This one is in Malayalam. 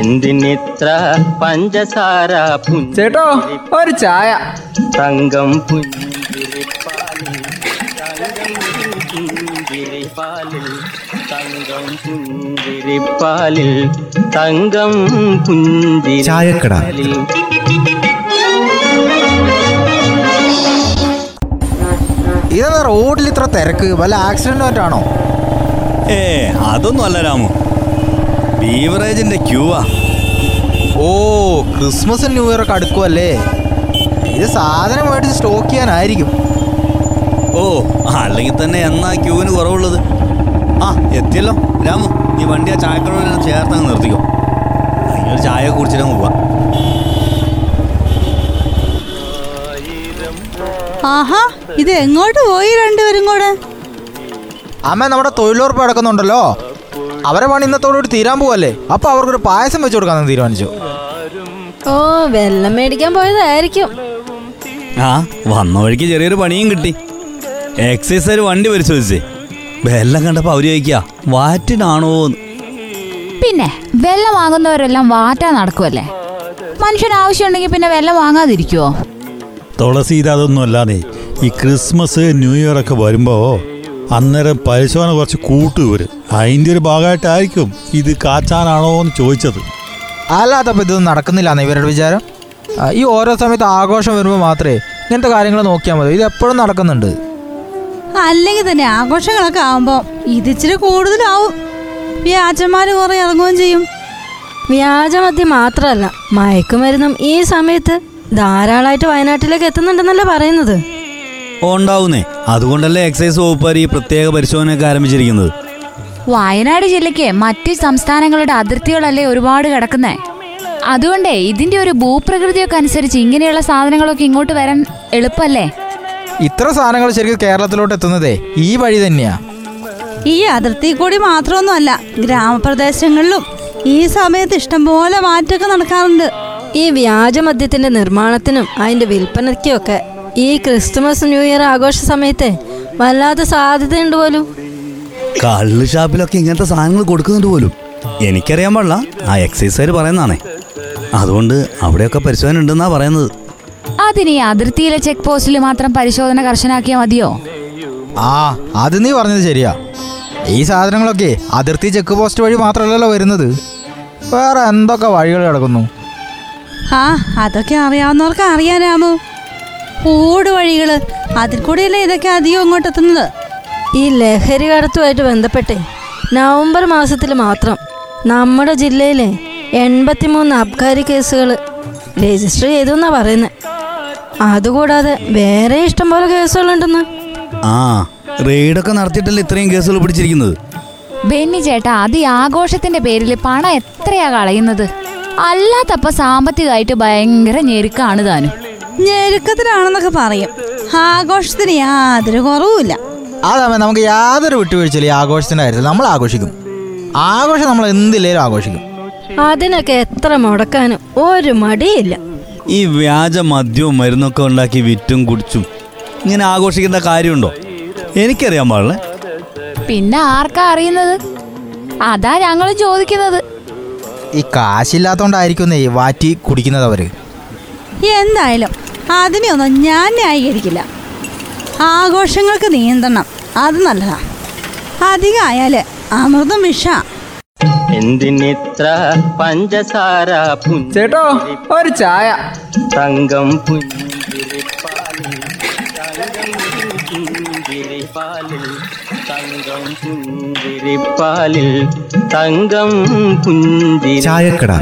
എന്തിനിത്ര പഞ്ചസാര ചേട്ടോ ഒരു ചായ. തങ്കം പുഞ്ചിരിപ്പാലിൽ തങ്കം പുഞ്ചിരിപ്പാലിൽ തങ്കം പുഞ്ചിരിപ്പാലിൽ. തങ്കം ചായക്കട. പുഞ്ചിരിപ്പാലിൽ ഇതെന്താ റോഡിൽ ഇത്ര തിരക്ക്? വല്ല ആക്സിഡന്റ് മറ്റാണോ ഏ അതൊന്നും അല്ല രാമു. ബീവറേജിന്റെ ക്യൂവാ. ഓ ക്രിസ്മസ് ന്യൂ ഇയർ ഒക്കെ അടുക്കുമല്ലേ ഇത് സാധനം മേടിച്ച് സ്റ്റോക്ക് ചെയ്യാനായിരിക്കും. ഓ അല്ലെങ്കിൽ തന്നെ എന്നാ ക്യൂവിന് കുറവുള്ളത്? ആ എത്തിയല്ലോ. രാമു നീ വണ്ടി ആ ചായക്കടയിൽ ചേർത്ത് അങ്ങ് നിർത്തിക്കോ. അതിനൊരു ചായ കുടിച്ചിട്ട് പോവാ. ആഹാ ഇത് എങ്ങോട്ട് പോയി രണ്ടുപേരും കൂടെ? അമ്മ നമ്മുടെ തൊഴിലുറപ്പ് കിടക്കുന്നുണ്ടല്ലോ അവരെ പണി ഇന്നത്തോടുകൂടി തീരാൻ പോവല്ലേ? അപ്പൊ അവർക്കൊരു പായസം വെച്ചു കൊടുക്കാന്ന് തീരുമാനിച്ചു. ഓ വെള്ളം മേടിക്കാൻ പോയതായിരിക്കും. ആ വന്ന വഴിക്ക് ചെറിയൊരു പണിയും കിട്ടി. എക്സൈസ് ഒരു വണ്ടി പരിശോധിച്ചേ. വെള്ളം കണ്ടപ്പോ അവർ ചോദിക്കാ വാറ്റിനാണോ പിന്നെ വെള്ളം വാങ്ങുന്നവരെല്ലാം വാറ്റാ നടക്കുമല്ലേ മനുഷ്യന് ആവശ്യമുണ്ടെങ്കിൽ പിന്നെ വെള്ളം വാങ്ങാതിരിക്കുവോ? തുളസി ഇതൊന്നും അല്ലാതെ ഈ ക്രിസ്മസ് ന്യൂ ഇയർ ഒക്കെ വരുമ്പോൾ അന്നേരം പരിശോധന കുറച്ച് കൂട്ടു ഇവർ. അതിന്റെ ഒരു ഭാഗമായിട്ടായിരിക്കും ഇത് കാച്ചാനാണോ എന്ന് ചോദിച്ചത്. അല്ലാത്തപ്പോൾ ഇതൊന്നും നടക്കുന്നില്ല ഇവരുടെ വിചാരം? ഈ ഓരോ സമയത്ത് ആഘോഷം വരുമ്പോൾ മാത്രമേ ഇങ്ങനത്തെ കാര്യങ്ങൾ നോക്കിയാൽ മതി. ഇത് എപ്പോഴും നടക്കുന്നുണ്ട്. അല്ലെങ്കിൽ തന്നെ ആഘോഷങ്ങളൊക്കെ ആവുമ്പോ ഇതിച്ചിരി കൂടുതലാവും. വ്യാജന്മാര് കുറെ ഇറങ്ങുകയും ചെയ്യും. വ്യാജമദ്യം മാത്രമല്ല മയക്കുമരുന്നും ഈ സമയത്ത് ധാരാളമായിട്ട് വയനാട്ടിലേക്ക് എത്തുന്നുണ്ടെന്നല്ലേ പറയുന്നത്? ഉണ്ടാവുന്നേ. അതുകൊണ്ടല്ലേ എക്സൈസ് വകുപ്പുകാർ ഈ പ്രത്യേക പരിശോധനയൊക്കെ ആരംഭിച്ചിരിക്കുന്നത്. വയനാട് ജില്ലയ്ക്ക് മറ്റ് സംസ്ഥാനങ്ങളുടെ അതിർത്തികളല്ലേ ഒരുപാട് കിടക്കുന്നേ. അതുകൊണ്ടേ ഇതിന്റെ ഒരു ഭൂപ്രകൃതിയൊക്കെ അനുസരിച്ച് ഇങ്ങനെയുള്ള സാധനങ്ങളൊക്കെ ഇങ്ങോട്ട് വരാൻ എളുപ്പല്ലേ? ഇത്ര സാധനങ്ങൾ ശരിക്കും കേരളത്തിലോട്ട് എത്തുന്നതേ ഈ വഴി തന്നെയാ. ഈ അതിർത്തി കൂടി മാത്രമൊന്നുമല്ല ഗ്രാമപ്രദേശങ്ങളിലും ഈ സമയത്ത് ഇഷ്ടംപോലെ മാറ്റമൊക്കെ നടക്കാറുണ്ട്. ഈ വ്യാജമദ്യത്തിന്റെ നിർമ്മാണത്തിനും അതിന്റെ വിൽപ്പനയ്ക്കും ഒക്കെ ഈ ക്രിസ്തുമസ് ന്യൂ ഇയർ ആഘോഷ സമയത്തെ വല്ലാത്ത സാധ്യതയുണ്ട് പോലും. കള്ള് ഷാപ്പിലൊക്കെ ഇങ്ങനത്തെ സാധനങ്ങൾ കൊടുക്കുന്നുണ്ട് പോലും. എനിക്കറിയാൻ പാടില്ല. ആ എക്സൈസുകാർ പറയുന്നതാണേ. അതുകൊണ്ട് അവിടെയൊക്കെ പരിശോധന ഉണ്ടെന്നാ പറയുന്നത്. അതിന് ഈ അതിർത്തിയിലെ ചെക്ക് പോസ്റ്റിൽ മാത്രം പരിശോധന കർശനാക്കിയാൽ മതിയോ? ആ അത് നീ പറഞ്ഞത് ശരിയാ. ഈ സാധനങ്ങളൊക്കെ അതിർത്തി ചെക്ക് പോസ്റ്റ് വഴി മാത്രമല്ലല്ലോ വരുന്നത്. വേറെ എന്തൊക്കെ വഴികൾ കിടക്കുന്നു? ആ അതൊക്കെ അറിയാവുന്നവർക്ക് അറിയാനാമോ ഊട് വഴികൾ അതിൽ കൂടിയല്ലേ ഇതൊക്കെ അധികം അങ്ങോട്ട് എത്തുന്നത്? ഈ ലഹരി കടത്തുമായിട്ട് ബന്ധപ്പെട്ടേ നവംബർ മാസത്തിൽ മാത്രം നമ്മുടെ ജില്ലയിലെ എൺപത്തിമൂന്ന് അബ്കാരി കേസുകൾ രജിസ്റ്റർ ചെയ്തു എന്നാ പറയുന്നത് അതുകൂടാതെ വേറെ ഇഷ്ടംപോലെ കേസുകളുണ്ടെന്ന്. ആ റെയ്ഡൊക്കെ നടത്തിയിട്ടല്ലേ ഇത്രയും കേസുകൾ പിടിച്ചിരിക്കുന്നത്? ബെന്നി ചേട്ടാ അത് ഈ ആഘോഷത്തിന്റെ പേരിൽ പണം എത്രയാ കളയുന്നത്? അല്ലാത്തപ്പ സാമ്പത്തികമായിട്ട് ഭയങ്കര ഞെരുക്കാണ് താനും. ഞെരുക്കത്തിലാണെന്നൊക്കെ പറയും. ആഘോഷത്തിന് യാതൊരു കുറവുമില്ല. അതാമേ നമുക്ക് യാതൊരു വിട്ടുവീഴ്ചയില്ല ഈ ആഘോഷത്തിന്റെ കാര്യത്തിൽ. നമ്മൾ ആഘോഷിക്കും. ആഘോഷം നമ്മൾ എന്തില്ലേലും ആഘോഷിക്കും. അതിനൊക്കെ എത്ര മുടക്കാനും ഒരു മടിയില്ല. ഈ വ്യാജ മദ്യവും മരുന്നൊക്കെ ഉണ്ടാക്കി വിറ്റും കുടിച്ചും ഇങ്ങനെ ആഘോഷിക്കേണ്ട കാര്യമുണ്ടോ? എനിക്കറിയാൻ പാടില്ല. പിന്നെ ആർക്കാ അറിയുന്നത്? അതാ ഞങ്ങൾ ചോദിക്കുന്നത്. ഈ കാശില്ലാത്തോണ്ടായിരിക്കും വാറ്റി കുടിക്കുന്നത് അവർ എന്തായാലും അതിനെയൊന്നും ഞാൻ ന്യായീകരിക്കില്ല ആഘോഷങ്ങൾക്ക് നിയന്ത്രണം അത് നല്ലതാ. അധികമായാൽ അമൃതം വിഷ. എന്തിനിത്ര പഞ്ചസാര ചേട്ടോ ഒരു ചായ. തങ്കം പുഞ്ചിരിപ്പാലിൽ തങ്കം പുഞ്ചിരിപ്പാലിൽ തങ്കം പുഞ്ചിരിപ്പാലിൽ. ചായക്കട.